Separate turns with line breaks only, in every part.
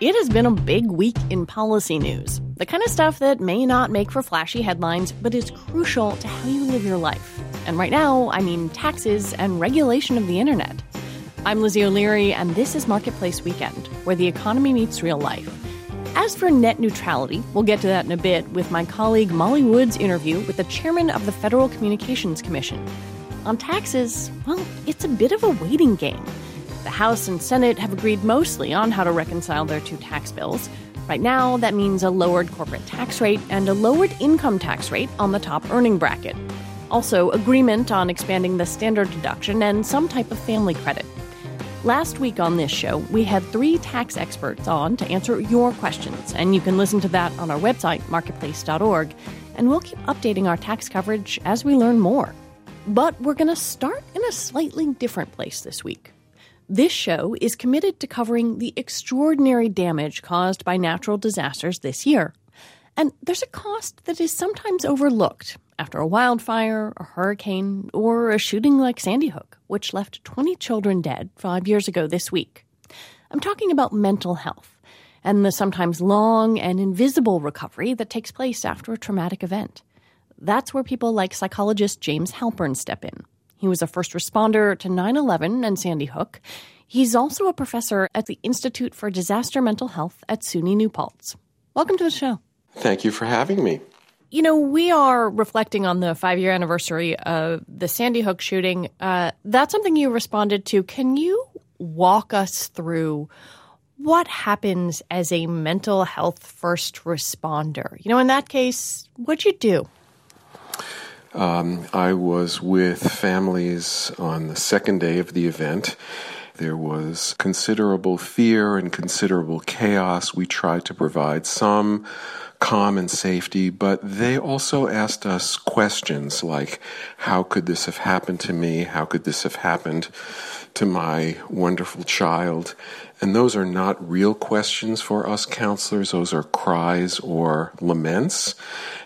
It has been a big week in policy news. The kind of stuff that may not make for flashy headlines, but is crucial to how you live your life. And right now, I mean taxes and regulation of the internet. I'm Lizzie O'Leary, and this is Marketplace Weekend, where the economy meets real life. As for net neutrality, we'll get to that in a bit with my colleague Molly Wood's interview with the chairman of the Federal Communications Commission. On taxes, well, it's a bit of a waiting game. The House and Senate have agreed mostly on how to reconcile their two tax bills. Right now, that means a lowered corporate tax rate and a lowered income tax rate on the top earning bracket. Also, agreement on expanding the standard deduction and some type of family credit. Last week on this show, we had three tax experts on to answer your questions, and you can listen to that on our website, marketplace.org. And we'll keep updating our tax coverage as we learn more. But we're going to start in a slightly different place this week. This show is committed to covering the extraordinary damage caused by natural disasters this year. And there's a cost that is sometimes overlooked after a wildfire, a hurricane, or a shooting like Sandy Hook, which left 20 children dead five years ago this week. I'm talking about mental health and the sometimes long and invisible recovery that takes place after a traumatic event. That's where people like psychologist James Halpern step in. He was a first responder to 9 11 and Sandy Hook. He's also a professor at the Institute for Disaster Mental Health at SUNY New Paltz. Welcome to the show.
Thank you for having me.
You know, we are reflecting on the five year anniversary of the Sandy Hook shooting. Uh, that's something you responded to. Can you walk us through what happens as a mental health first responder? You know, in that case, what'd you do?
Um, I was with families on the second day of the event. There was considerable fear and considerable chaos. We tried to provide some calm and safety, but they also asked us questions like, how could this have happened to me? How could this have happened to my wonderful child? And those are not real questions for us counselors. Those are cries or laments.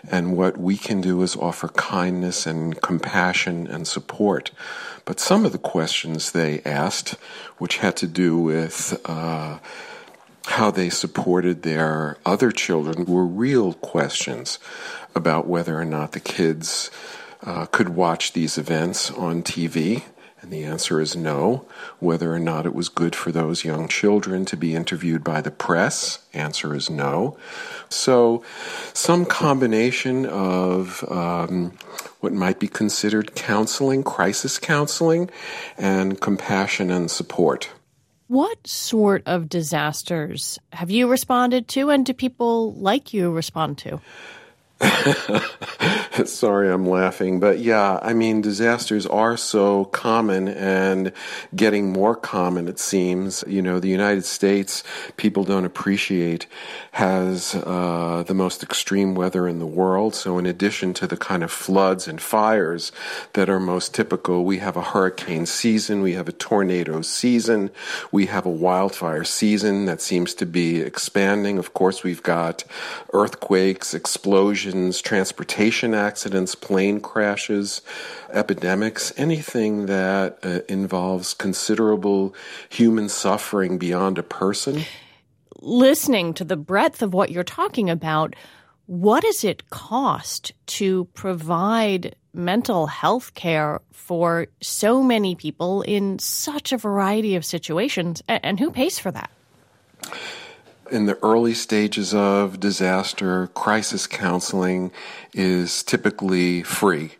And what we can do is offer kindness and compassion and support. But some of the questions they asked, which had to do with, uh, how they supported their other children were real questions about whether or not the kids uh, could watch these events on TV. And the answer is no. Whether or not it was good for those young children to be interviewed by the press, answer is no. So, some combination of um, what might be considered counseling, crisis counseling, and compassion and support.
What sort of disasters have you responded to, and do people like you respond to?
Sorry, I'm laughing. But yeah, I mean, disasters are so common and getting more common, it seems. You know, the United States, people don't appreciate, has uh, the most extreme weather in the world. So, in addition to the kind of floods and fires that are most typical, we have a hurricane season, we have a tornado season, we have a wildfire season that seems to be expanding. Of course, we've got earthquakes, explosions explosions, transportation accidents, plane crashes, epidemics, anything that uh, involves considerable human suffering beyond a person.
Listening to the breadth of what you're talking about, what does it cost to provide mental health care for so many people in such a variety of situations? And who pays for that?
In the early stages of disaster, crisis counseling is typically free.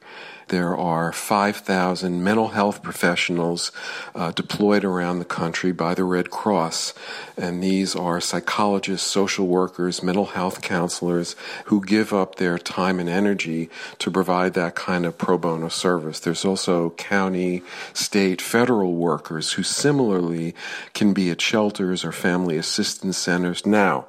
There are 5,000 mental health professionals uh, deployed around the country by the Red Cross. And these are psychologists, social workers, mental health counselors who give up their time and energy to provide that kind of pro bono service. There's also county, state, federal workers who similarly can be at shelters or family assistance centers. Now,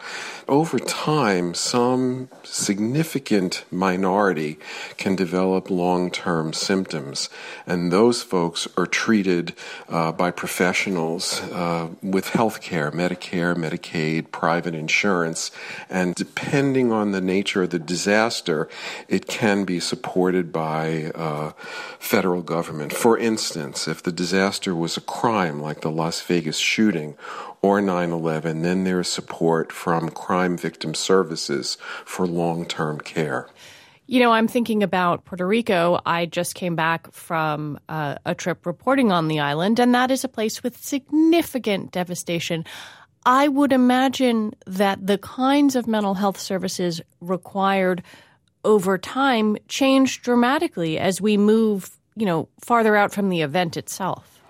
over time, some significant minority can develop long term term symptoms. And those folks are treated uh, by professionals uh, with health care, Medicare, Medicaid, private insurance. And depending on the nature of the disaster, it can be supported by uh, federal government. For instance, if the disaster was a crime like the Las Vegas shooting or 9 11, then there is support from crime victim services for long term care.
You know, I'm thinking about Puerto Rico. I just came back from uh, a trip reporting on the island, and that is a place with significant devastation. I would imagine that the kinds of mental health services required over time change dramatically as we move, you know, farther out from the event itself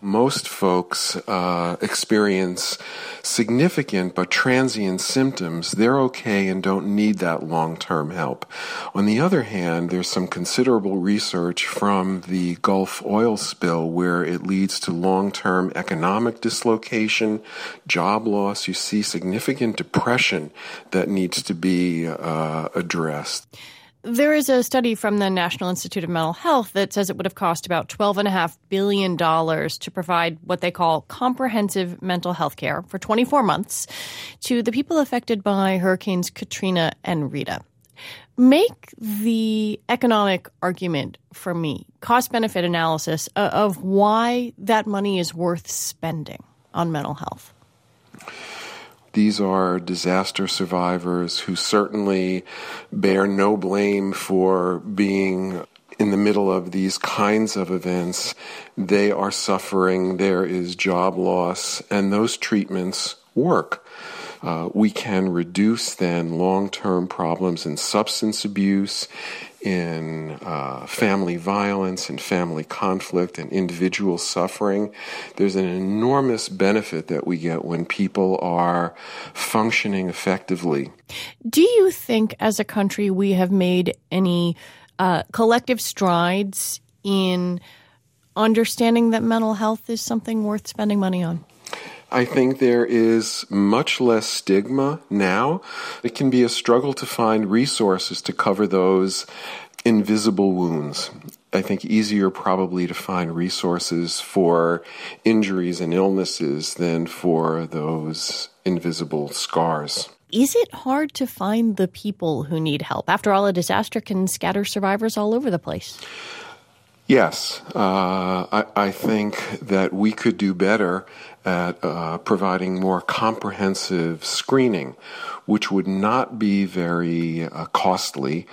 most folks uh, experience significant but transient symptoms. They're okay and don't need that long term help. On the other hand, there's some considerable research from the Gulf oil spill where it leads to long term economic dislocation, job loss. You see significant depression that needs to be uh, addressed.
There is a study from the National Institute of Mental Health that says it would have cost about $12.5 billion to provide what they call comprehensive mental health care for 24 months to the people affected by Hurricanes Katrina and Rita. Make the economic argument for me, cost benefit analysis uh, of why that money is worth spending on mental health.
These are disaster survivors who certainly bear no blame for being in the middle of these kinds of events. They are suffering, there is job loss, and those treatments work. Uh, we can reduce then long term problems in substance abuse in uh, family violence and family conflict and individual suffering. There's an enormous benefit that we get when people are functioning effectively.
Do you think, as a country, we have made any uh, collective strides in understanding that mental health is something worth spending money on?
I think there is much less stigma now. It can be a struggle to find resources to cover those invisible wounds. I think easier probably to find resources for injuries and illnesses than for those invisible scars.
Is it hard to find the people who need help? After all, a disaster can scatter survivors all over the place.
Yes, uh, I, I, think that we could do better at uh, providing more comprehensive screening, which would not be very uh, costly.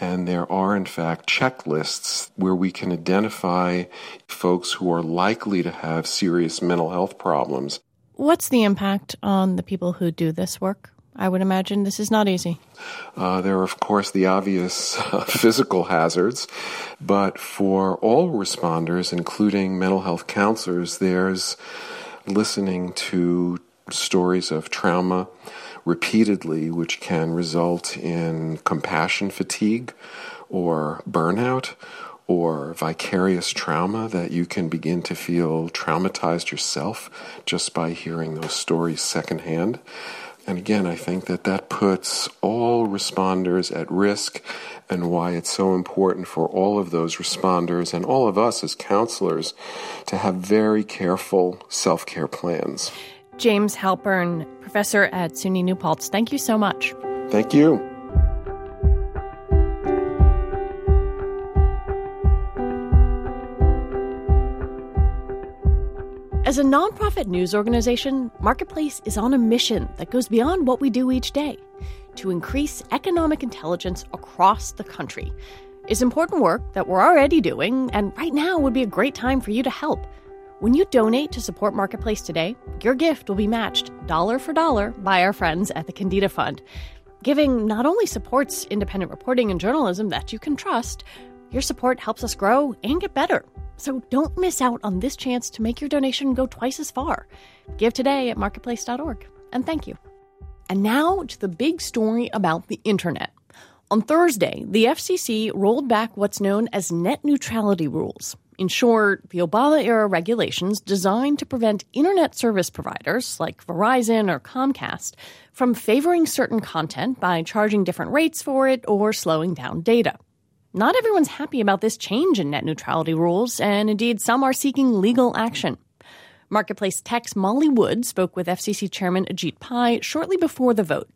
And there are, in fact, checklists where we can identify folks who are likely to have serious mental health problems.
What's the impact on the people who do this work? I would imagine this is not easy.
Uh, there are, of course, the obvious uh, physical hazards, but for all responders, including mental health counselors, there's listening to stories of trauma repeatedly, which can result in compassion fatigue or burnout or vicarious trauma that you can begin to feel traumatized yourself just by hearing those stories secondhand. And again, I think that that puts all responders at risk and why it's so important for all of those responders and all of us as counselors to have very careful self care plans.
James Halpern, professor at SUNY New Paltz, thank you so much.
Thank you.
As a nonprofit news organization, Marketplace is on a mission that goes beyond what we do each day to increase economic intelligence across the country. It's important work that we're already doing, and right now would be a great time for you to help. When you donate to support Marketplace today, your gift will be matched dollar for dollar by our friends at the Kendeda Fund. Giving not only supports independent reporting and journalism that you can trust, your support helps us grow and get better. So don't miss out on this chance to make your donation go twice as far. Give today at marketplace.org. And thank you. And now to the big story about the internet. On Thursday, the FCC rolled back what's known as net neutrality rules. In short, the Obama era regulations designed to prevent internet service providers like Verizon or Comcast from favoring certain content by charging different rates for it or slowing down data. Not everyone's happy about this change in net neutrality rules, and indeed, some are seeking legal action. Marketplace Tech's Molly Wood spoke with FCC Chairman Ajit Pai shortly before the vote.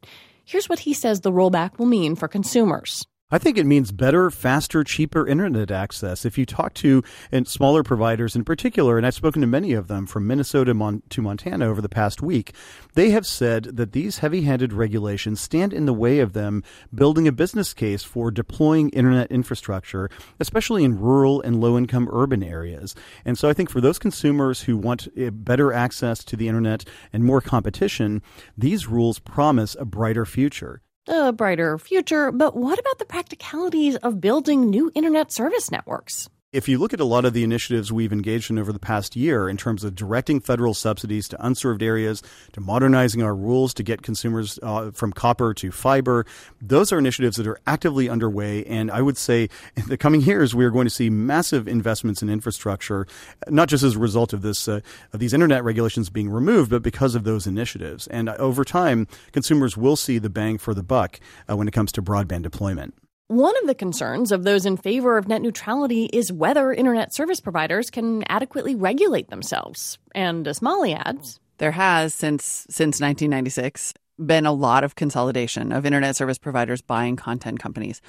Here's what he says the rollback will mean for consumers.
I think it means better, faster, cheaper internet access. If you talk to smaller providers in particular, and I've spoken to many of them from Minnesota to Montana over the past week, they have said that these heavy handed regulations stand in the way of them building a business case for deploying internet infrastructure, especially in rural and low income urban areas. And so I think for those consumers who want eh, better access to the internet and more competition, these rules promise a brighter future
a brighter future, but what about the practicalities of building new internet service networks?
If you look at a lot of the initiatives we've engaged in over the past year in terms of directing federal subsidies to unserved areas, to modernizing our rules to get consumers uh, from copper to fiber, those are initiatives that are actively underway. And I would say in the coming years, we are going to see massive investments in infrastructure, not just as a result of this uh, of these internet regulations being removed, but because of those initiatives. And over time, consumers will see the bang for the buck uh, when it comes to broadband deployment.
One of the concerns of those in favor of net neutrality is whether internet service providers can adequately regulate themselves. And uh, as Molly adds,
there has since since 1996 been a lot of consolidation of internet service providers buying content companies.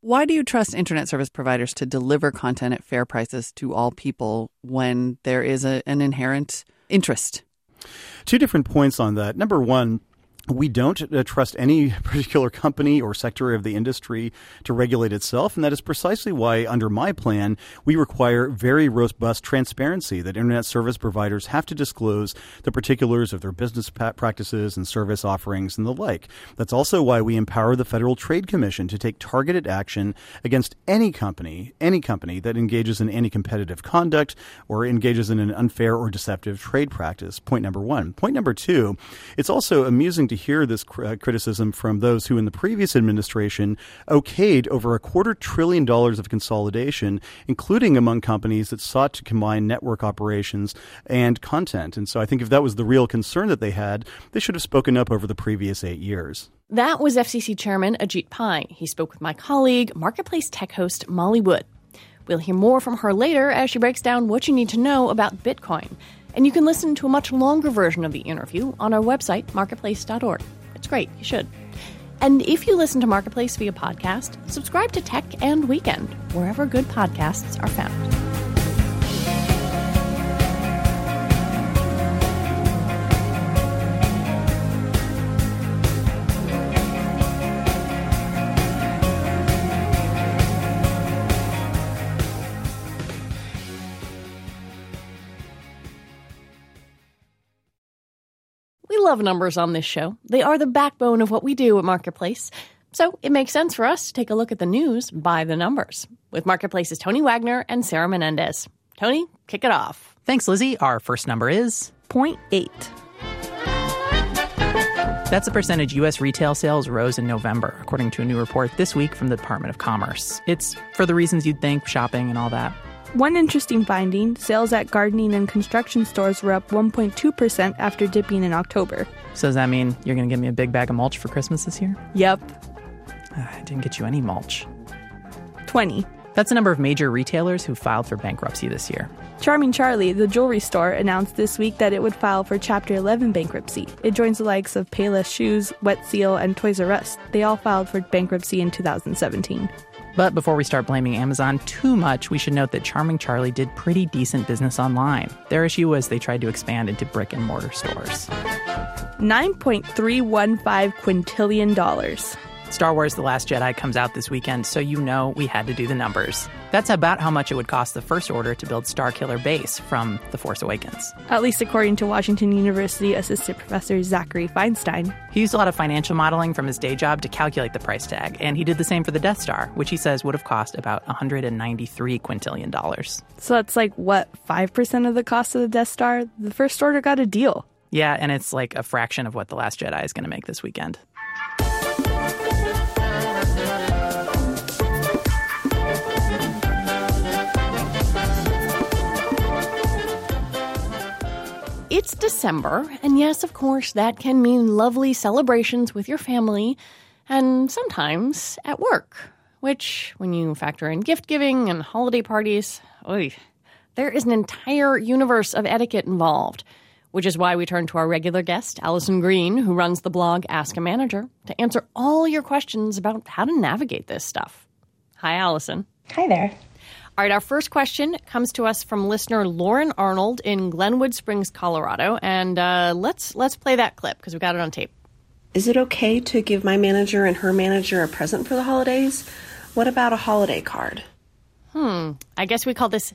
Why do you trust internet service providers to deliver content at fair prices to all people when there is a, an inherent interest?
Two different points on that. Number one, we don't uh, trust any particular company or sector of the industry to regulate itself. And that is precisely why, under my plan, we require very robust transparency that internet service providers have to disclose the particulars of their business practices and service offerings and the like. That's also why we empower the Federal Trade Commission to take targeted action against any company, any company that engages in anti competitive conduct or engages in an unfair or deceptive trade practice. Point number one. Point number two, it's also amusing to hear this uh, criticism from those who, in the previous administration, okayed over a quarter trillion dollars of consolidation, including among companies that sought to combine network operations and content. And so I think if that was the real concern that they had, they should have spoken up over the previous eight years.
That was FCC Chairman Ajit Pai. He spoke with my colleague, Marketplace Tech host Molly Wood. We'll hear more from her later as she breaks down what you need to know about Bitcoin. And you can listen to a much longer version of the interview on our website, marketplace.org. It's great, you should. And if you listen to Marketplace via podcast, subscribe to Tech and Weekend, wherever good podcasts are found. Love numbers on this show. They are the backbone of what we do at Marketplace. So it makes sense for us to take a look at the news by the numbers with Marketplace's Tony Wagner and Sarah Menendez. Tony, kick it off.
Thanks, Lizzie. Our first number is
0.8.
That's the percentage U.S. retail sales rose in November, according to a new report this week from the Department of Commerce. It's for the reasons you'd think shopping and all that.
One interesting finding sales at gardening and construction stores were up 1.2% after dipping in October.
So, does that mean you're going to give me a big bag of mulch for Christmas this year?
Yep.
Ah, I didn't get you any mulch.
20.
That's the number of major retailers who filed for bankruptcy this year.
Charming Charlie, the jewelry store, announced this week that it would file for Chapter 11 bankruptcy. It joins the likes of Payless Shoes, Wet Seal, and Toys R Us. They all filed for bankruptcy in 2017.
But before we start blaming Amazon too much, we should note that Charming Charlie did pretty decent business online. Their issue was they tried to expand into brick and mortar stores.
$9.315 quintillion. dollars.
Star Wars The Last Jedi comes out this weekend, so you know we had to do the numbers. That's about how much it would cost the First Order to build Starkiller Base from The Force Awakens.
At least according to Washington University Assistant Professor Zachary Feinstein.
He used a lot of financial modeling from his day job to calculate the price tag, and he did the same for the Death Star, which he says would have cost about 193 quintillion dollars.
So that's like, what, 5% of the cost of the Death Star? The First Order got a deal.
Yeah, and it's like a fraction of what The Last Jedi is going to make this weekend.
It's December, and yes, of course, that can mean lovely celebrations with your family and sometimes at work. which, when you factor in gift giving and holiday parties, oy, there is an entire universe of etiquette involved. Which is why we turn to our regular guest, Alison Green, who runs the blog Ask a Manager, to answer all your questions about how to navigate this stuff. Hi, Alison.
Hi there.
All right, our first question comes to us from listener Lauren Arnold in Glenwood Springs, Colorado, and uh, let's let's play that clip because we got it on tape.
Is it okay to give my manager and her manager a present for the holidays? What about a holiday card?
Hmm. I guess we call this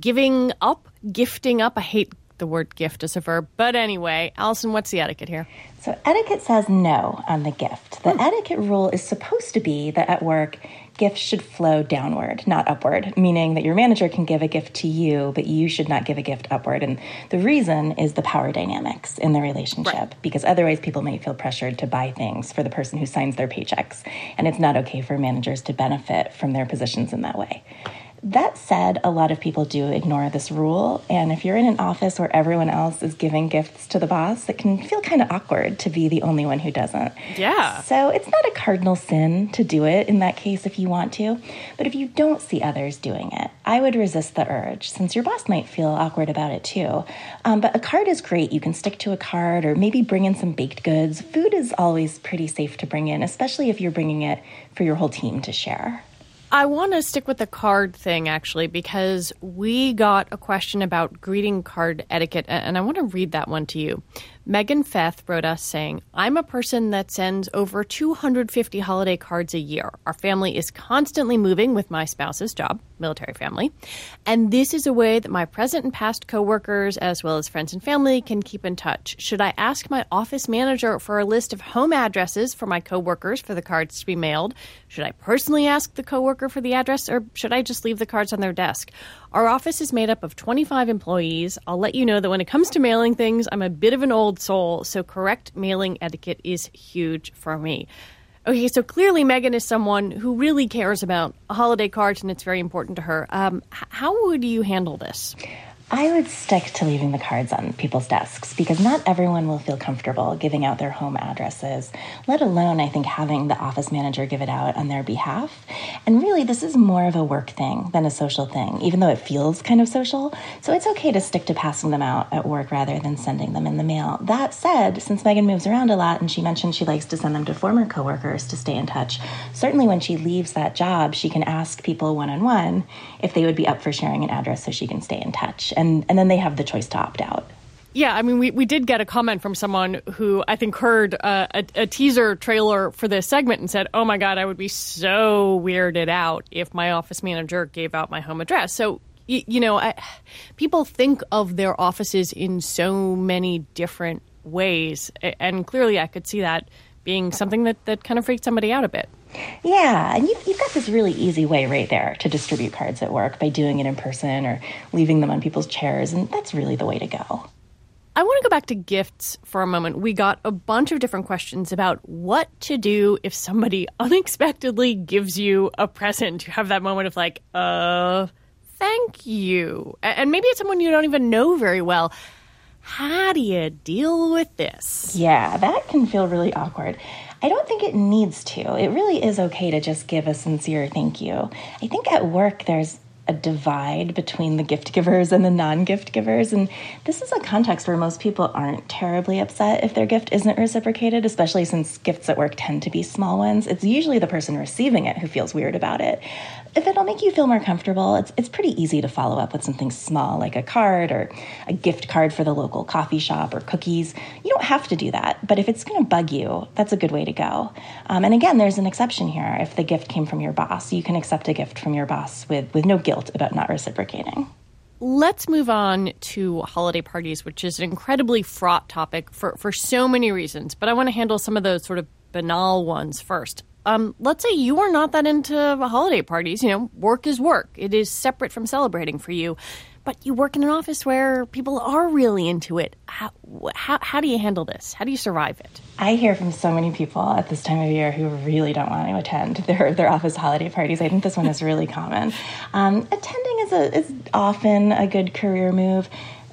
giving up, gifting up. I hate the word gift as a verb. But anyway, Alison, what's the etiquette here?
So, etiquette says no on the gift. The etiquette rule is supposed to be that at work, gifts should flow downward, not upward, meaning that your manager can give a gift to you, but you should not give a gift upward. And the reason is the power dynamics in the relationship, right. because otherwise people may feel pressured to buy things for the person who signs their paychecks. And it's not okay for managers to benefit from their positions in that way. That said, a lot of people do ignore this rule. And if you're in an office where everyone else is giving gifts to the boss, it can feel kind of awkward to be the only one who doesn't.
Yeah.
So it's not a cardinal sin to do it in that case if you want to. But if you don't see others doing it, I would resist the urge since your boss might feel awkward about it too. Um, but a card is great. You can stick to a card or maybe bring in some baked goods. Food is always pretty safe to bring in, especially if you're bringing it for your whole team to share.
I want to stick with the card thing actually because we got a question about greeting card etiquette, and I want to read that one to you. Megan Feth wrote us saying, I'm a person that sends over 250 holiday cards a year. Our family is constantly moving with my spouse's job, military family, and this is a way that my present and past coworkers, as well as friends and family, can keep in touch. Should I ask my office manager for a list of home addresses for my coworkers for the cards to be mailed? Should I personally ask the coworker for the address, or should I just leave the cards on their desk? Our office is made up of 25 employees. I'll let you know that when it comes to mailing things, I'm a bit of an old soul, so correct mailing etiquette is huge for me. Okay, so clearly Megan is someone who really cares about holiday cards and it's very important to her. Um, how would you handle this?
I would stick to leaving the cards on people's desks because not everyone will feel comfortable giving out their home addresses, let alone, I think, having the office manager give it out on their behalf. And really, this is more of a work thing than a social thing, even though it feels kind of social. So it's okay to stick to passing them out at work rather than sending them in the mail. That said, since Megan moves around a lot and she mentioned she likes to send them to former coworkers to stay in touch, certainly when she leaves that job, she can ask people one on one if they would be up for sharing an address so she can stay in touch and and then they have the choice to opt out.
Yeah, I mean, we, we did get a comment from someone who I think heard uh, a, a, teaser trailer for this segment and said, Oh my God, I would be so weirded out if my office manager gave out my home address. So, y- you know, I, people think of their offices in so many different ways. And clearly, I could see that being something that, that kind of freaked somebody out a bit.
Yeah, and you've, you've got this really easy way right there to distribute cards at work by doing it in person or leaving them on people's chairs, and that's really the way to go.
I want to go back to gifts for a moment. We got a bunch of different questions about what to do if somebody unexpectedly gives you a present. You have that moment of like, uh, thank you. And maybe it's someone you don't even know very well. How do you deal with this?
Yeah, that can feel really awkward. I don't think it needs to. It really is okay to just give a sincere thank you. I think at work there's a divide between the gift givers and the non gift givers. And this is a context where most people aren't terribly upset if their gift isn't reciprocated, especially since gifts at work tend to be small ones. It's usually the person receiving it who feels weird about it if it'll make you feel more comfortable, it's, it's pretty easy to follow up with something small like a card or a gift card for the local coffee shop or cookies. You don't have to do that, but if it's going to bug you, that's a good way to go. Um, and again, there's an exception here. If the gift came from your boss, you can accept a gift from your boss with, with no guilt about not reciprocating.
Let's move on to holiday parties, which is an incredibly fraught topic for, for so many reasons. But I want to handle some of those sort of banal ones first um, let's say you are not that into holiday parties. You know, work is work. It is separate from celebrating for you. But you work in an office where people are really into it. How, how, how do you handle this? How do you survive it?
I hear from so many people at this time of year who really don't want to attend their, their office holiday parties. I think this one is really common. Um, attending is, a, is often a good career move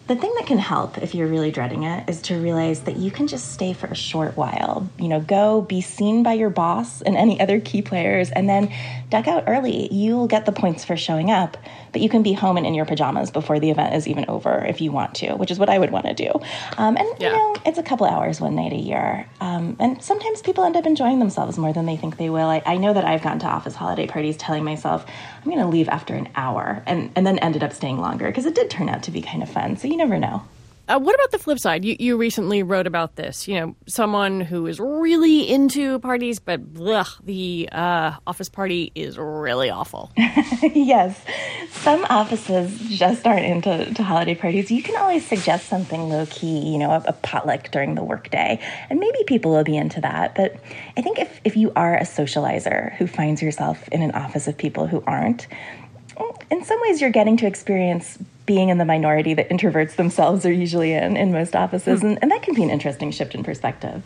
The thing that can help if you're really dreading it is to realize that you can just stay for a short while. You know, go be seen by your boss and any other key players, and then duck out early. You'll get the points for showing up, but you can be home and in your pajamas before the event is even over if you want to, which is what I would want to do. Um, and, yeah. you know, it's a couple hours one night a year. Um, and sometimes people end up enjoying themselves more than they think they will. I, I know that I've gone to office holiday parties telling myself, I'm going to leave after an hour, and, and then ended up staying longer because it did turn out to be kind of fun. So you never know.
Uh, what about the flip side? You, you recently wrote about this. You know, someone who is really into parties, but blech, the uh, office party is really awful.
yes. Some offices just aren't into holiday parties. You can always suggest something low key, you know, a, a potluck during the workday, and maybe people will be into that. But I think if, if you are a socializer who finds yourself in an office of people who aren't, in some ways you're getting to experience being in the minority that introverts themselves are usually in in most offices mm. and, and that can be an interesting shift in perspective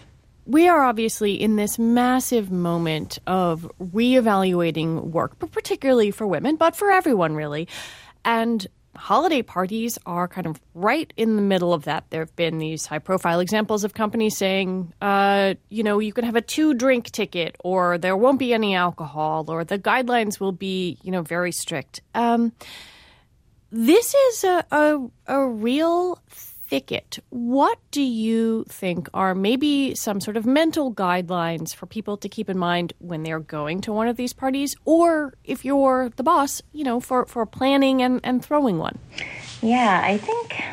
we are obviously in this massive moment of reevaluating work, but particularly for women, but for everyone really. And holiday parties are kind of right in the middle of that. There have been these high profile examples of companies saying, uh, you know, you can have a two drink ticket, or there won't be any alcohol, or the guidelines will be, you know, very strict. Um, this is a, a, a real thicket, what do you think are maybe some sort of mental guidelines for people to keep in mind when they're going to one of these parties? Or if you're the boss, you know, for, for planning and, and throwing one?
Yeah, I think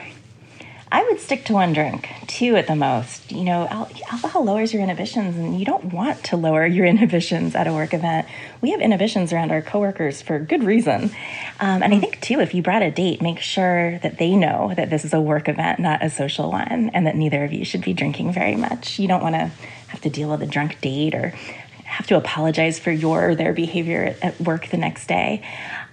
I would stick to one drink, two at the most. You know, alcohol lowers your inhibitions, and you don't want to lower your inhibitions at a work event. We have inhibitions around our coworkers for good reason. Um, and I think, too, if you brought a date, make sure that they know that this is a work event, not a social one, and that neither of you should be drinking very much. You don't want to have to deal with a drunk date or have to apologize for your or their behavior at work the next day.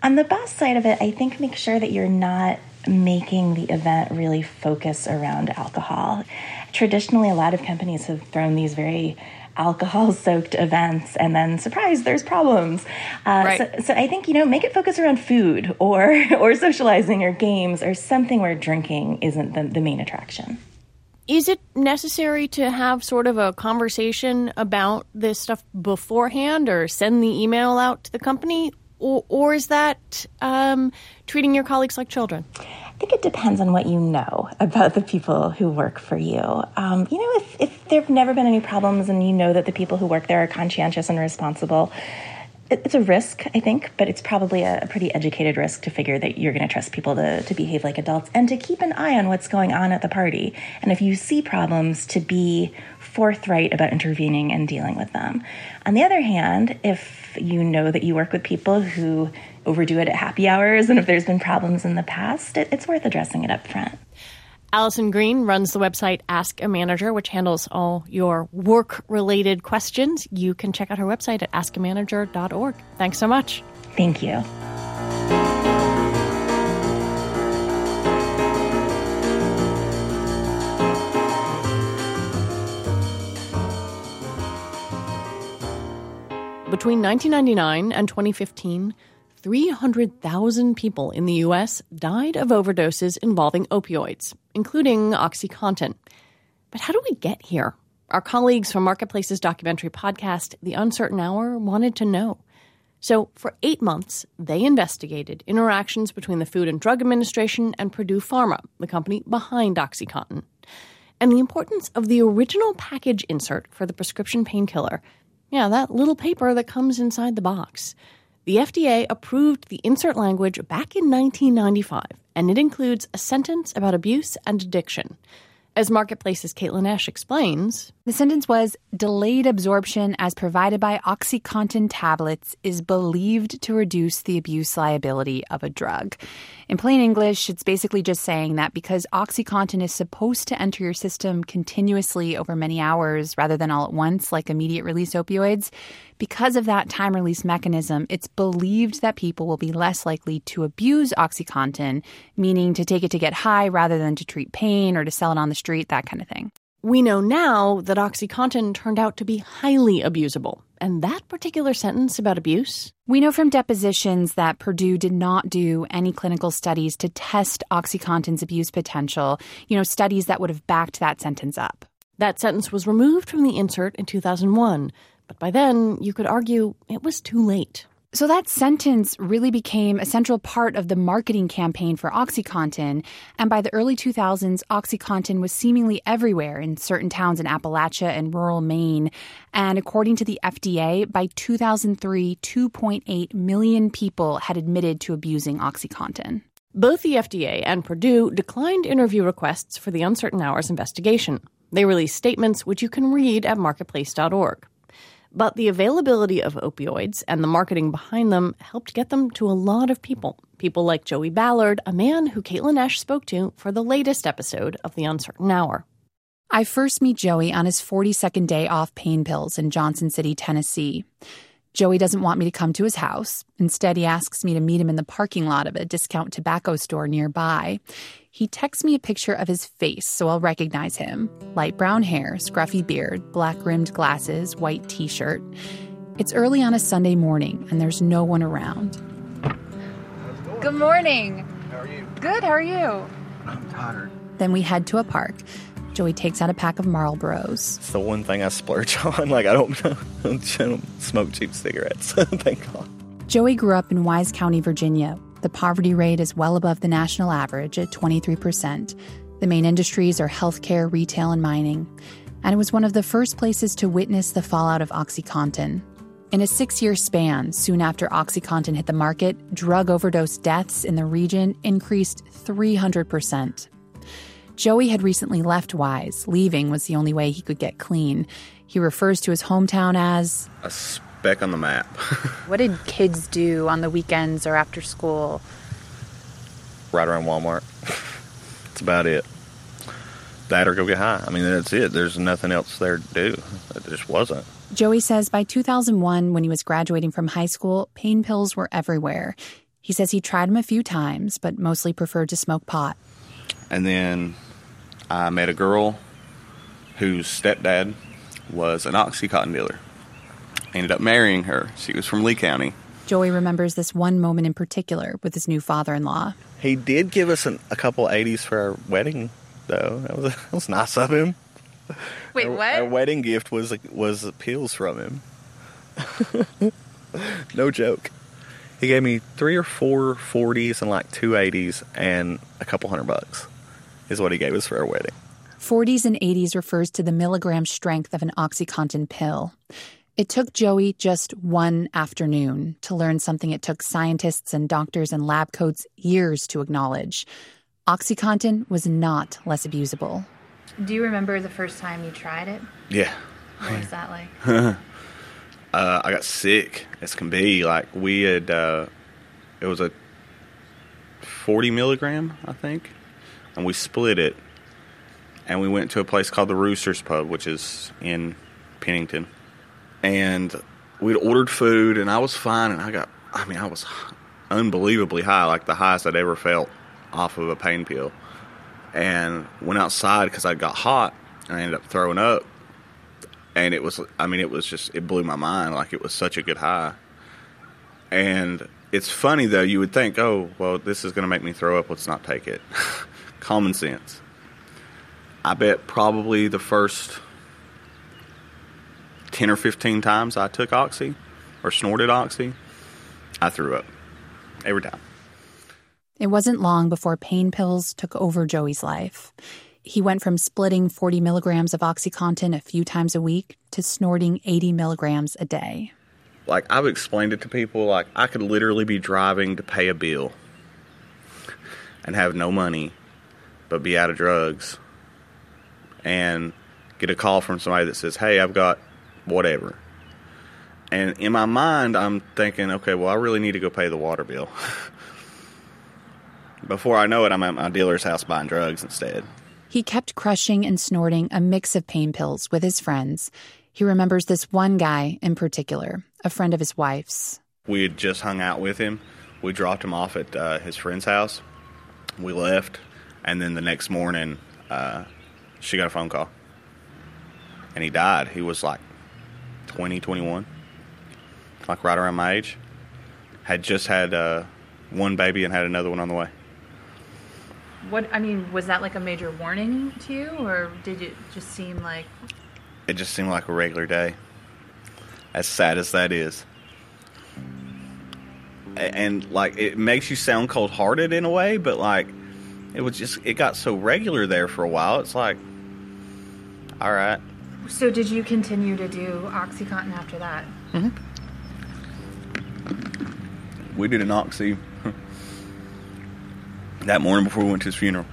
On the boss side of it, I think make sure that you're not making the event really focus around alcohol. Traditionally, a lot of companies have thrown these very alcohol soaked events and then surprise there's problems uh, right. so, so i think you know make it focus around food or or socializing or games or something where drinking isn't the, the main attraction
is it necessary to have sort of a conversation about this stuff beforehand or send the email out to the company or, or is that um, treating your colleagues like children?
I think it depends on what you know about the people who work for you. Um, you know, if, if there have never been any problems and you know that the people who work there are conscientious and responsible, it's a risk, I think, but it's probably a, pretty educated risk to figure that you're going to trust people to, to behave like adults and to keep an eye on what's going on at the party. And if you see problems, to be forthright about intervening and dealing with them. On the other hand, if you know that you work with people who overdo it at happy hours and if there's been problems in the past, it, it's worth addressing it up front.
Alison Green runs the website Ask a Manager, which handles all your work related questions. You can check out her website at askamanager.org. Thanks so much.
Thank you.
Between 1999 and 2015, 300,000 people in the U.S. died of overdoses involving opioids, including OxyContin. But how do we get here? Our colleagues from Marketplace's documentary podcast, The Uncertain Hour, wanted to know. So, for eight months, they investigated interactions between the Food and Drug Administration and Purdue Pharma, the company behind OxyContin, and the importance of the original package insert for the prescription painkiller yeah, that little paper that comes inside the box. The FDA approved the insert language back in 1995, and it includes a sentence about abuse and addiction. As Marketplace's Caitlin Esch explains,
the sentence was delayed absorption as provided by OxyContin tablets is believed to reduce the abuse liability of a drug. In plain English, it's basically just saying that because OxyContin is supposed to enter your system continuously over many hours rather than all at once, like immediate release opioids, because of that time release mechanism, it's believed that people will be less likely to abuse OxyContin, meaning to take it to get high rather than to treat pain or to sell it on the street, that kind of thing.
We know now that OxyContin turned out to be highly abusable and that particular sentence about abuse?
We know from depositions that Purdue did not do any clinical studies to test OxyContin's abuse potential, you know, studies that would have backed that sentence up.
That sentence was removed from the insert in 2001, but by then you could argue it was too late.
So that sentence really became a central part of the marketing campaign for OxyContin. And by the early 2000s, OxyContin was seemingly everywhere in certain towns in Appalachia and rural Maine. And according to the FDA, by 2003, 2.8 million people had admitted to abusing OxyContin.
Both the FDA and Purdue declined interview requests for the Uncertain Hours investigation. They released statements which you can read at marketplace.org. But the availability of opioids and the marketing behind them helped get them to a lot of people. People like Joey Ballard, a man who Caitlin Esch spoke to for the latest episode of The Uncertain Hour.
I first meet Joey on his 42nd day off pain pills in Johnson City, Tennessee. Joey doesn't want me to come to his house. Instead, he asks me to meet him in the parking lot of a discount tobacco store nearby. He texts me a picture of his face so I'll recognize him light brown hair, scruffy beard, black rimmed glasses, white t shirt. It's early on a Sunday morning and there's no one around.
Good morning.
How are you?
Good, how are you?
I'm tired.
Then we head to a park. Joey takes out a pack of Marlboros.
It's the one thing I splurge on. Like, I don't, I don't smoke cheap cigarettes. Thank God.
Joey grew up in Wise County, Virginia. The poverty rate is well above the national average at 23%. The main industries are healthcare, retail, and mining. And it was one of the first places to witness the fallout of OxyContin. In a six year span, soon after OxyContin hit the market, drug overdose deaths in the region increased 300%. Joey had recently left Wise. Leaving was the only way he could get clean. He refers to his hometown as
a speck on the map.
what did kids do on the weekends or after school?
Right around Walmart. that's about it. That or go get high. I mean, that's it. There's nothing else there to do. It just wasn't.
Joey says by 2001, when he was graduating from high school, pain pills were everywhere. He says he tried them a few times, but mostly preferred to smoke pot.
And then I met a girl whose stepdad was an Oxycontin dealer. I ended up marrying her. She was from Lee County.
Joey remembers this one moment in particular with his new father in law.
He did give us an, a couple 80s for our wedding, though. That was, that was nice of him.
Wait,
our,
what?
Our wedding gift was was pills from him. no joke. He gave me three or four 40s and like two 80s and a couple hundred bucks is what he gave us for our wedding.
40s and 80s refers to the milligram strength of an OxyContin pill. It took Joey just one afternoon to learn something it took scientists and doctors and lab coats years to acknowledge. OxyContin was not less abusable.
Do you remember the first time you tried it?
Yeah.
What was that like?
uh, I got sick as can be. Like we had, uh, it was a 40 milligram, I think, and we split it, and we went to a place called the Roosters Pub, which is in Pennington, and we'd ordered food, and I was fine, and I got, I mean, I was unbelievably high, like the highest I'd ever felt off of a pain pill, and went outside because I got hot, and I ended up throwing up. And it was i mean it was just it blew my mind like it was such a good high. And it's funny though you would think oh well this is going to make me throw up. Let's not take it common sense. I bet probably the first 10 or 15 times i took oxy or snorted oxy i threw up every time.
It wasn't long before pain pills took over joey's life. He went from splitting 40 milligrams of OxyContin a few times a week to snorting 80 milligrams a day.
Like, I've explained it to people, like, I could literally be driving to pay a bill and have no money, but be out of drugs and get a call from somebody that says, hey, I've got whatever. And in my mind, I'm thinking, okay, well, I really need to go pay the water bill. Before I know it, I'm at my dealer's house buying drugs instead.
He kept crushing and snorting a mix of pain pills with his friends. He remembers this one guy in particular, a friend of his wife's.
We had just hung out with him. We dropped him off at uh, his friend's house. We left, and then the next morning, uh, she got a phone call. And he died. He was like 20, 21. like right around my age. Had just had uh, one baby and had another one on the way.
What I mean, was that like a major warning to you, or did it just seem like
It just seemed like a regular day. As sad as that is. And like it makes you sound cold hearted in a way, but like it was just it got so regular there for a while. It's like all right.
So did you continue to do OxyContin after that? Mm-hmm.
We did an oxy that morning before we went to his funeral.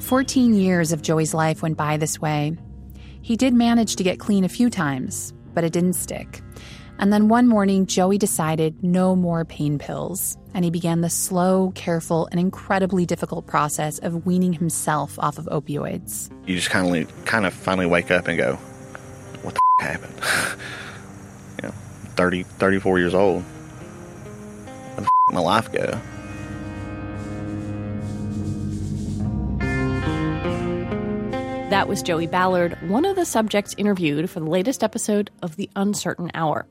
14 years of Joey's life went by this way. He did manage to get clean a few times, but it didn't stick. And then one morning, Joey decided no more pain pills, and he began the slow, careful, and incredibly difficult process of weaning himself off of opioids.
You just kind of kind of finally wake up and go, "What the f- happened?" you know, 30, 34 years old. Where the f- my life go?
That was Joey Ballard, one of the subjects interviewed for the latest episode of The Uncertain Hour.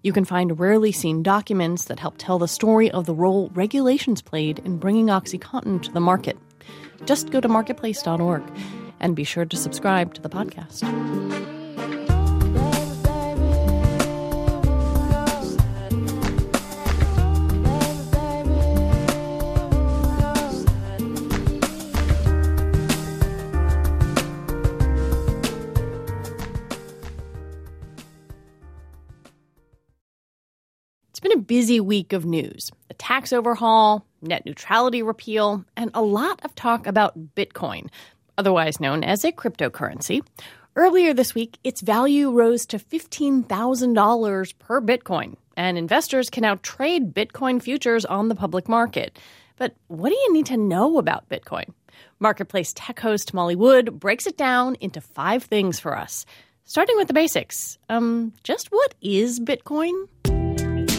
You can find rarely seen documents that help tell the story of the role regulations played in bringing OxyContin to the market. Just go to marketplace.org and be sure to subscribe to the podcast. Busy week of news a tax overhaul, net neutrality repeal, and a lot of talk about Bitcoin, otherwise known as a cryptocurrency. Earlier this week, its value rose to $15,000 per Bitcoin, and investors can now trade Bitcoin futures on the public market. But what do you need to know about Bitcoin? Marketplace tech host Molly Wood breaks it down into five things for us. Starting with the basics. Um, just what is Bitcoin?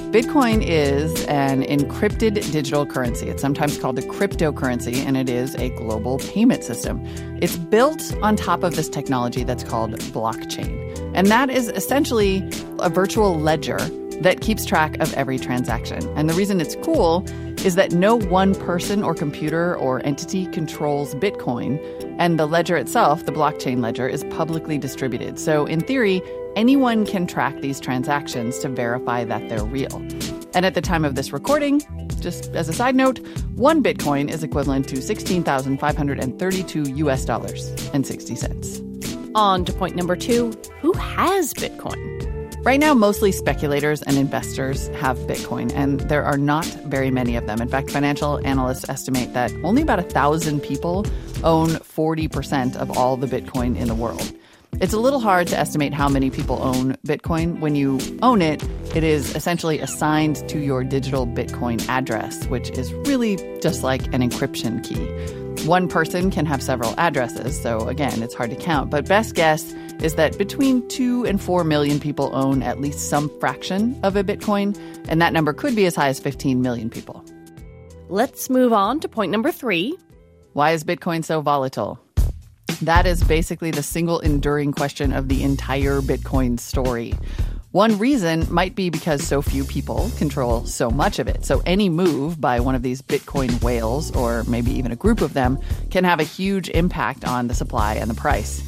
Bitcoin is an encrypted digital currency. It's sometimes called a cryptocurrency, and it is a global payment system. It's built on top of this technology that's called blockchain. And that is essentially a virtual ledger that keeps track of every transaction. And the reason it's cool is that no one person or computer or entity controls Bitcoin, and the ledger itself, the blockchain ledger, is publicly distributed. So, in theory, anyone can track these transactions to verify that they're real. And at the time of this recording, just as a side note, one Bitcoin is equivalent to 16,532 US dollars and 60 cents.
On to point number two who has Bitcoin?
Right now, mostly speculators and investors have Bitcoin, and there are not very many of them. In fact, financial analysts estimate that only about a thousand people own 40% of all the Bitcoin in the world. It's a little hard to estimate how many people own Bitcoin. When you own it, it is essentially assigned to your digital Bitcoin address, which is really just like an encryption key. One person can have several addresses, so again, it's hard to count. But best guess is that between 2 and 4 million people own at least some fraction of a Bitcoin, and that number could be as high as 15 million people.
Let's move on to point number three.
Why is Bitcoin so volatile? That is basically the single enduring question of the entire Bitcoin story. One reason might be because so few people control so much of it. So any move by one of these Bitcoin whales, or maybe even a group of them, can have a huge impact on the supply and the price.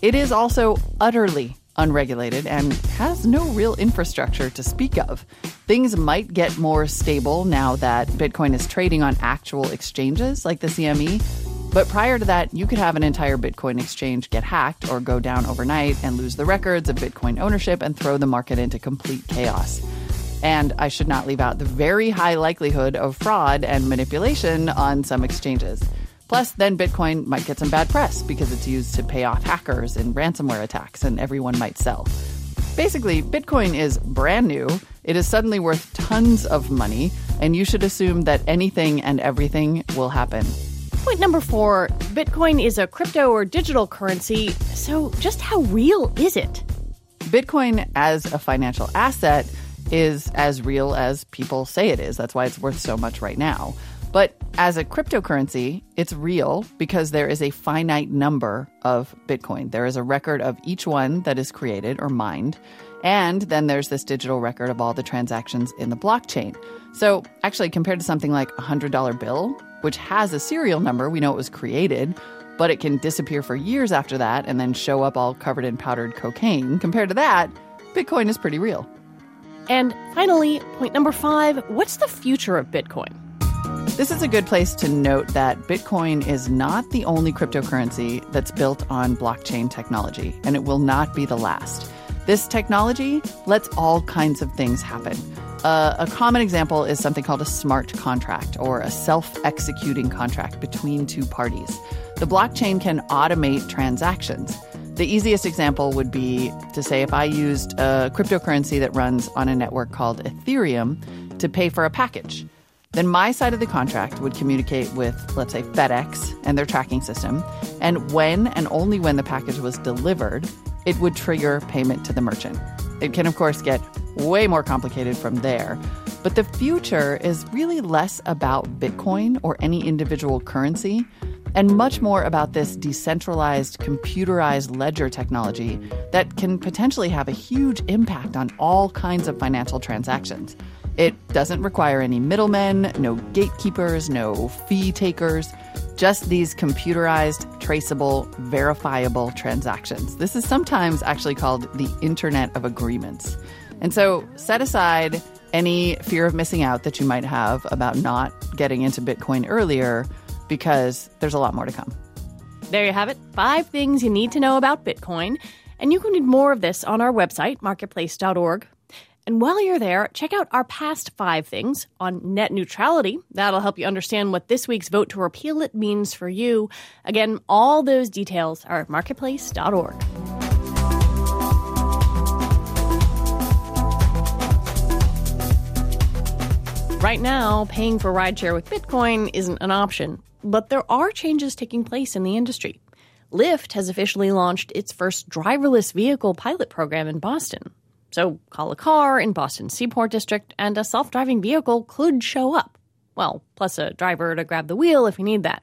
It is also utterly unregulated and has no real infrastructure to speak of. Things might get more stable now that Bitcoin is trading on actual exchanges like the CME. But prior to that, you could have an entire Bitcoin exchange get hacked or go down overnight and lose the records of Bitcoin ownership and throw the market into complete chaos. And I should not leave out the very high likelihood of fraud and manipulation on some exchanges. Plus, then Bitcoin might get some bad press because it's used to pay off hackers and ransomware attacks, and everyone might sell. Basically, Bitcoin is brand new. It is suddenly worth tons of money, and you should assume that anything and everything will happen.
Point number four Bitcoin is a crypto or digital currency, so just how real is it?
Bitcoin as a financial asset is as real as people say it is. That's why it's worth so much right now. But as a cryptocurrency, it's real because there is a finite number of Bitcoin. There is a record of each one that is created or mined. And then there's this digital record of all the transactions in the blockchain. So, actually, compared to something like a $100 bill, which has a serial number, we know it was created, but it can disappear for years after that and then show up all covered in powdered cocaine. Compared to that, Bitcoin is pretty real.
And finally, point number five what's the future of Bitcoin?
This is a good place to note that Bitcoin is not the only cryptocurrency that's built on blockchain technology, and it will not be the last. This technology lets all kinds of things happen. Uh, a common example is something called a smart contract or a self executing contract between two parties. The blockchain can automate transactions. The easiest example would be to say if I used a cryptocurrency that runs on a network called Ethereum to pay for a package. Then my side of the contract would communicate with, let's say, FedEx and their tracking system. And when and only when the package was delivered, it would trigger payment to the merchant. It can, of course, get way more complicated from there. But the future is really less about Bitcoin or any individual currency and much more about this decentralized, computerized ledger technology that can potentially have a huge impact on all kinds of financial transactions. It doesn't require any middlemen, no gatekeepers, no fee takers, just these computerized, traceable, verifiable transactions. This is sometimes actually called the Internet of Agreements. And so set aside any fear of missing out that you might have about not getting into Bitcoin earlier because there's a lot more to come.
There you have it five things you need to know about Bitcoin. And you can read more of this on our website, marketplace.org. And while you're there, check out our past five things on net neutrality. That'll help you understand what this week's vote to repeal it means for you. Again, all those details are at marketplace.org. Right now, paying for rideshare with Bitcoin isn't an option, but there are changes taking place in the industry. Lyft has officially launched its first driverless vehicle pilot program in Boston. So, call a car in Boston's Seaport District, and a self driving vehicle could show up. Well, plus a driver to grab the wheel if you need that.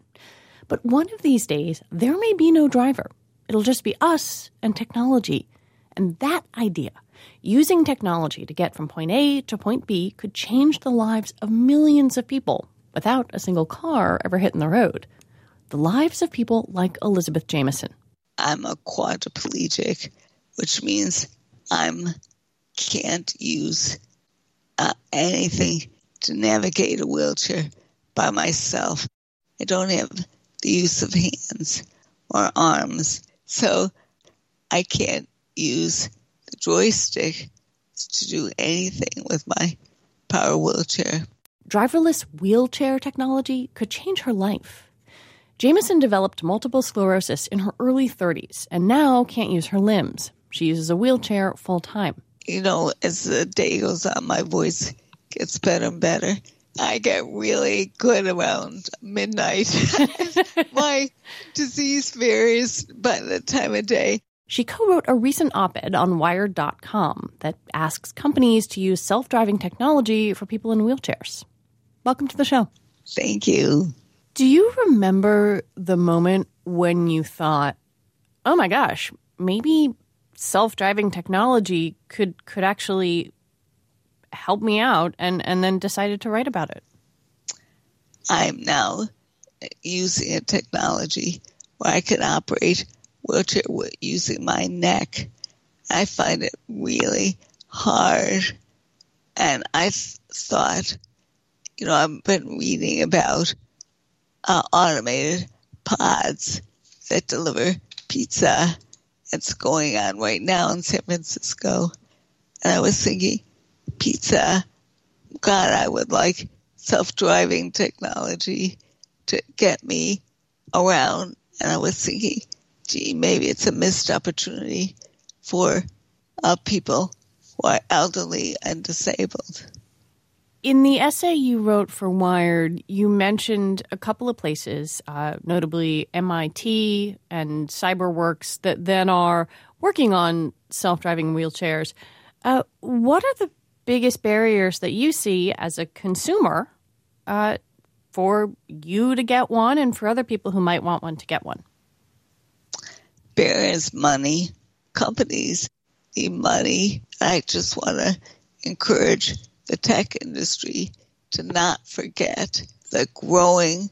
But one of these days, there may be no driver. It'll just be us and technology. And that idea, using technology to get from point A to point B, could change the lives of millions of people without a single car ever hitting the road. The lives of people like Elizabeth Jameson.
I'm a quadriplegic, which means I'm can't use uh, anything to navigate a wheelchair by myself. I don't have the use of hands or arms, so I can't use the joystick to do anything with my power wheelchair.
Driverless wheelchair technology could change her life. Jameson developed multiple sclerosis in her early 30s and now can't use her limbs. She uses a wheelchair full time.
You know, as the day goes on, my voice gets better and better. I get really good around midnight. my disease varies by the time of day.
She co wrote a recent op ed on Wired.com that asks companies to use self driving technology for people in wheelchairs. Welcome to the show.
Thank you.
Do you remember the moment when you thought, oh my gosh, maybe self driving technology could, could actually help me out and, and then decided to write about it?
I'm now using a technology where I can operate wheelchair using my neck. I find it really hard. And I thought, you know, I've been reading about uh, automated pods that deliver pizza. It's going on right now in San Francisco. And I was thinking, pizza, God, I would like self driving technology to get me around. And I was thinking, gee, maybe it's a missed opportunity for uh, people who are elderly and disabled.
In the essay you wrote for Wired, you mentioned a couple of places, uh, notably MIT and CyberWorks, that then are working on self driving wheelchairs. Uh, what are the biggest barriers that you see as a consumer uh, for you to get one and for other people who might want one to get one?
Is money. Companies need money. I just want to encourage the tech industry to not forget the growing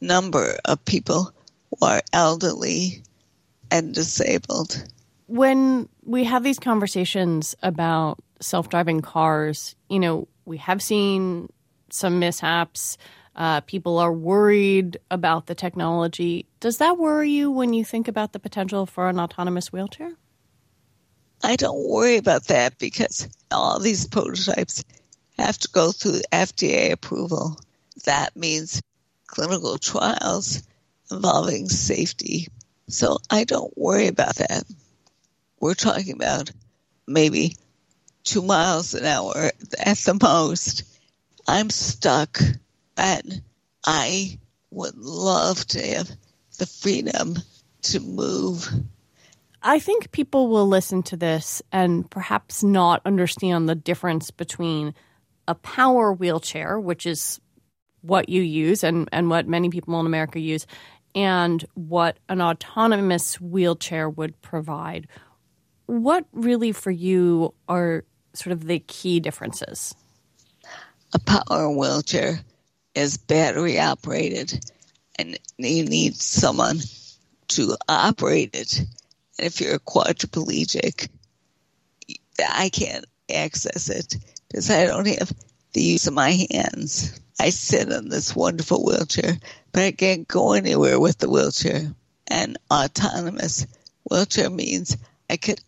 number of people who are elderly and disabled.
When we have these conversations about self driving cars, you know, we have seen some mishaps. Uh, people are worried about the technology. Does that worry you when you think about the potential for an autonomous wheelchair?
I don't worry about that because all these prototypes have to go through FDA approval. That means clinical trials involving safety. So I don't worry about that. We're talking about maybe two miles an hour at the most. I'm stuck and I would love to have the freedom to move.
I think people will listen to this and perhaps not understand the difference between a power wheelchair, which is what you use and, and what many people in America use, and what an autonomous wheelchair would provide. What really for you are sort of the key differences?
A power wheelchair is battery operated and you need someone to operate it. And if you're a quadriplegic, I can't access it because I don't have the use of my hands. I sit in this wonderful wheelchair, but I can't go anywhere with the wheelchair. And autonomous wheelchair means I could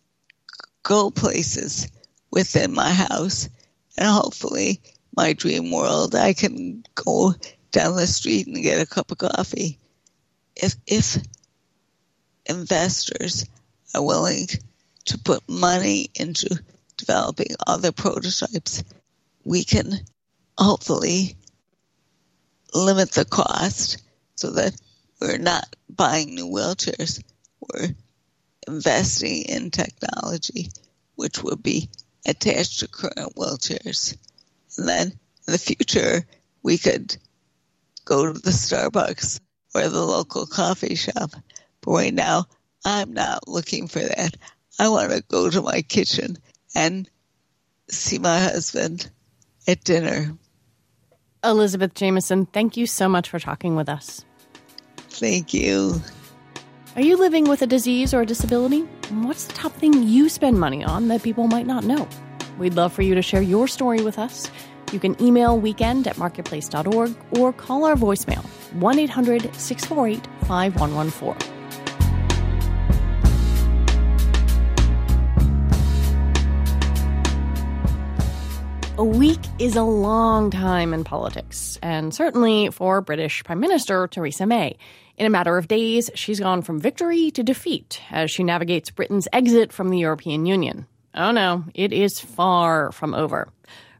go places within my house and hopefully my dream world I can go down the street and get a cup of coffee. If if investors are willing to put money into developing other prototypes, we can hopefully limit the cost so that we're not buying new wheelchairs. We're investing in technology which will be attached to current wheelchairs. And then in the future, we could go to the Starbucks or the local coffee shop. Right now, I'm not looking for that. I want to go to my kitchen and see my husband at dinner.
Elizabeth Jameson, thank you so much for talking with us.
Thank you.
Are you living with a disease or a disability? What's the top thing you spend money on that people might not know? We'd love for you to share your story with us. You can email weekend at marketplace.org or call our voicemail 1 800 648 5114. A week is a long time in politics, and certainly for British Prime Minister Theresa May. In a matter of days, she's gone from victory to defeat as she navigates Britain's exit from the European Union. Oh no, it is far from over.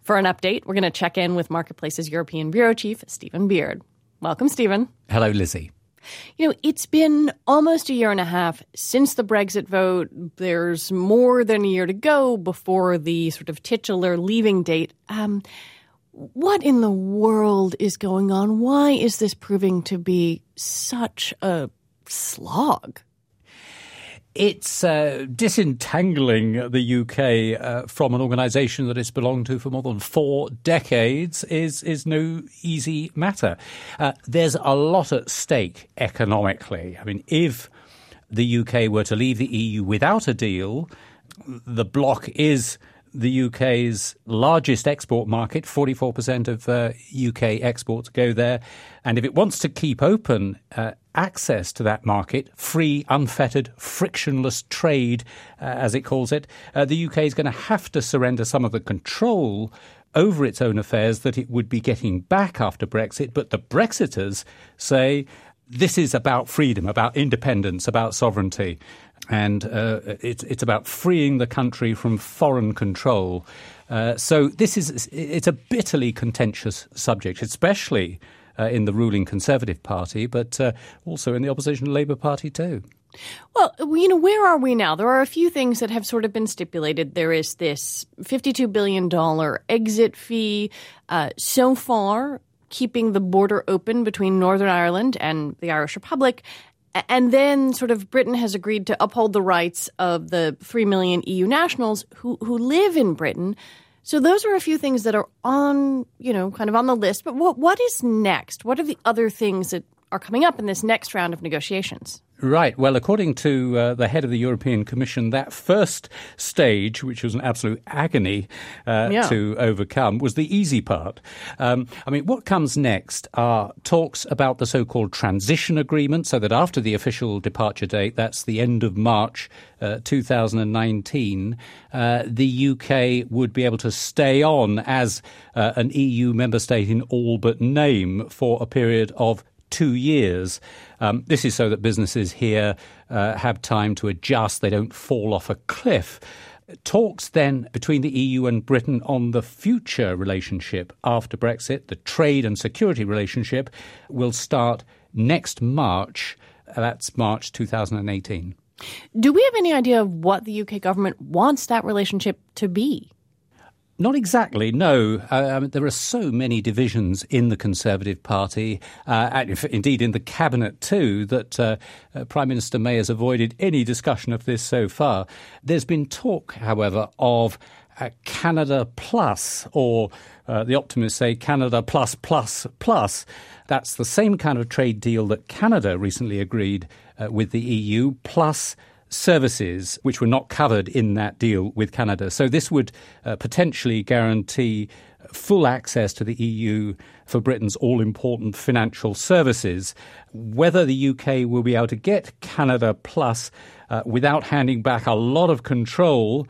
For an update, we're going to check in with Marketplace's European Bureau Chief, Stephen Beard. Welcome, Stephen.
Hello, Lizzie.
You know, it's been almost a year and a half since the Brexit vote. There's more than a year to go before the sort of titular leaving date. Um, what in the world is going on? Why is this proving to be such a slog?
It's uh, disentangling the UK uh, from an organisation that it's belonged to for more than four decades is is no easy matter. Uh, there's a lot at stake economically. I mean, if the UK were to leave the EU without a deal, the bloc is the UK's largest export market. 44% of uh, UK exports go there. And if it wants to keep open uh, access to that market, free, unfettered, frictionless trade, uh, as it calls it, uh, the UK is going to have to surrender some of the control over its own affairs that it would be getting back after Brexit. But the Brexiters say this is about freedom, about independence, about sovereignty and uh, it's it's about freeing the country from foreign control. Uh, so this is it's a bitterly contentious subject, especially uh, in the ruling Conservative Party, but uh, also in the opposition Labour Party too.
Well, you know, where are we now? There are a few things that have sort of been stipulated. There is this $52 billion exit fee. Uh, so far, keeping the border open between Northern Ireland and the Irish Republic. And then, sort of, Britain has agreed to uphold the rights of the 3 million EU nationals who, who live in Britain. So, those are a few things that are on, you know, kind of on the list. But what, what is next? What are the other things that are coming up in this next round of negotiations?
Right. Well, according to uh, the head of the European Commission, that first stage, which was an absolute agony uh, yeah. to overcome, was the easy part. Um, I mean, what comes next are talks about the so called transition agreement, so that after the official departure date, that's the end of March uh, 2019, uh, the UK would be able to stay on as uh, an EU member state in all but name for a period of two years. Um, this is so that businesses here uh, have time to adjust, they don't fall off a cliff. Talks then between the EU and Britain on the future relationship after Brexit, the trade and security relationship, will start next March. That's March 2018.
Do we have any idea of what the UK government wants that relationship to be?
Not exactly, no. Uh, um, there are so many divisions in the Conservative Party, uh, and indeed in the cabinet too, that uh, uh, Prime Minister May has avoided any discussion of this so far. There's been talk, however, of uh, Canada Plus, or uh, the optimists say Canada Plus Plus Plus. That's the same kind of trade deal that Canada recently agreed with the EU, plus services which were not covered in that deal with Canada. So this would uh, potentially guarantee full access to the EU for Britain's all important financial services. Whether the UK will be able to get Canada Plus uh, without handing back a lot of control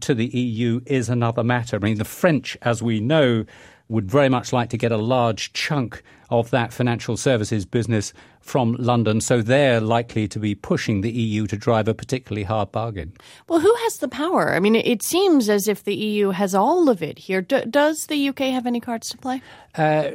to the EU is another matter. I mean, the French, as we know, would very much like to get a large chunk of that financial services business from London, so they're likely to be pushing the EU to drive a particularly hard bargain.
Well, who has the power? I mean, it seems as if the EU has all of it here. D- does the UK have any cards to play? Uh,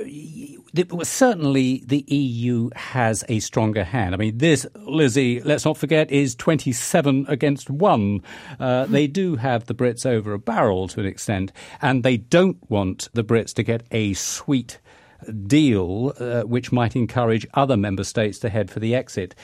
certainly, the EU has a stronger hand. I mean, this, Lizzie, let's not forget, is 27 against 1. Uh, they do have the Brits over a barrel to an extent, and they don't want the Brits to get a sweet deal uh, which might encourage other member states to head for the exit.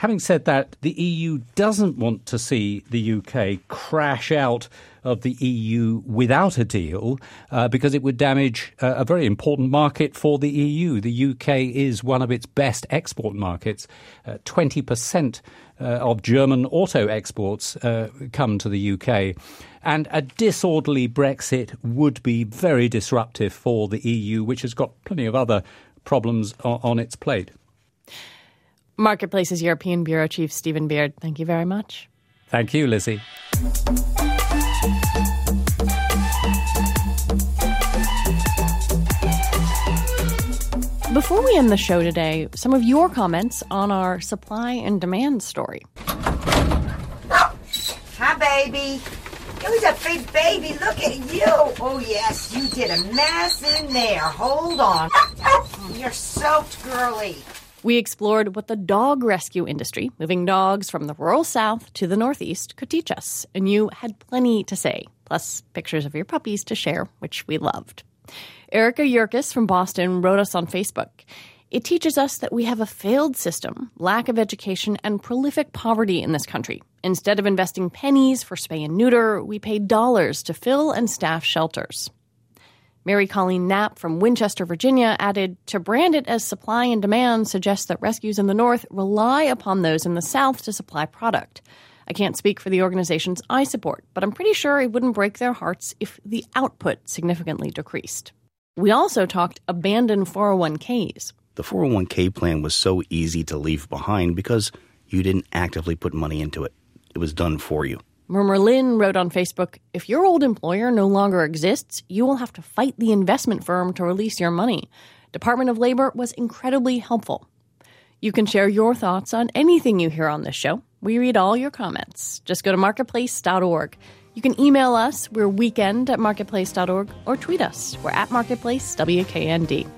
Having said that, the EU doesn't want to see the UK crash out of the EU without a deal uh, because it would damage uh, a very important market for the EU. The UK is one of its best export markets. Uh, 20% uh, of German auto exports uh, come to the UK. And a disorderly Brexit would be very disruptive for the EU, which has got plenty of other problems on, on its plate.
Marketplace's European Bureau Chief Stephen Beard, thank you very much.
Thank you, Lizzie.
Before we end the show today, some of your comments on our supply and demand story.
Hi, baby. Who's a big baby? Look at you. Oh, yes, you did a mess in there. Hold on. You're soaked, girly.
We explored what the dog rescue industry, moving dogs from the rural south to the northeast, could teach us. And you had plenty to say, plus pictures of your puppies to share, which we loved. Erica Yerkes from Boston wrote us on Facebook. It teaches us that we have a failed system, lack of education, and prolific poverty in this country. Instead of investing pennies for spay and neuter, we pay dollars to fill and staff shelters. Mary Colleen Knapp from Winchester, Virginia added To brand it as supply and demand suggests that rescues in the North rely upon those in the South to supply product. I can't speak for the organizations I support, but I'm pretty sure it wouldn't break their hearts if the output significantly decreased. We also talked abandoned 401ks.
The 401k plan was so easy to leave behind because you didn't actively put money into it. It was done for you.
Lynn wrote on Facebook If your old employer no longer exists, you will have to fight the investment firm to release your money. Department of Labor was incredibly helpful. You can share your thoughts on anything you hear on this show. We read all your comments. Just go to marketplace.org. You can email us. We're weekend at marketplace.org or tweet us. We're at marketplace WKND.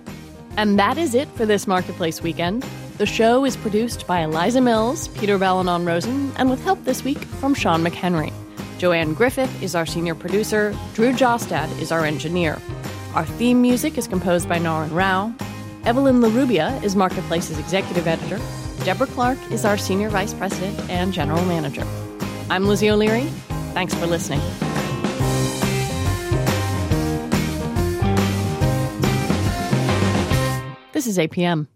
And that is it for this Marketplace weekend. The show is produced by Eliza Mills, Peter Balonon-Rosen, and with help this week from Sean McHenry. Joanne Griffith is our senior producer, Drew Jostad is our engineer. Our theme music is composed by Naran Rao. Evelyn Larrubia is Marketplace's executive editor. Deborah Clark is our senior vice president and general manager. I'm Lizzie O'Leary. Thanks for listening. This is APM.